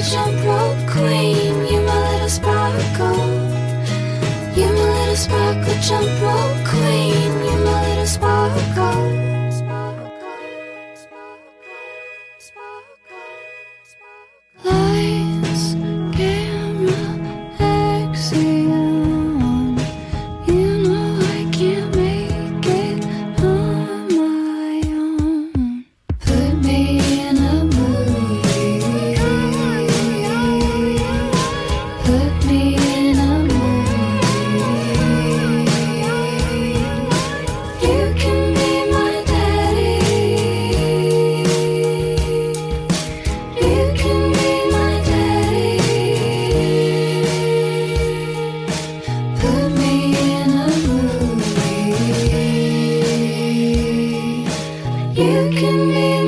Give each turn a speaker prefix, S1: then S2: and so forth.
S1: Asian glow queen, you're my little sparkle. You my little sparkle, jump rope queen, You're my little sparkle. Can be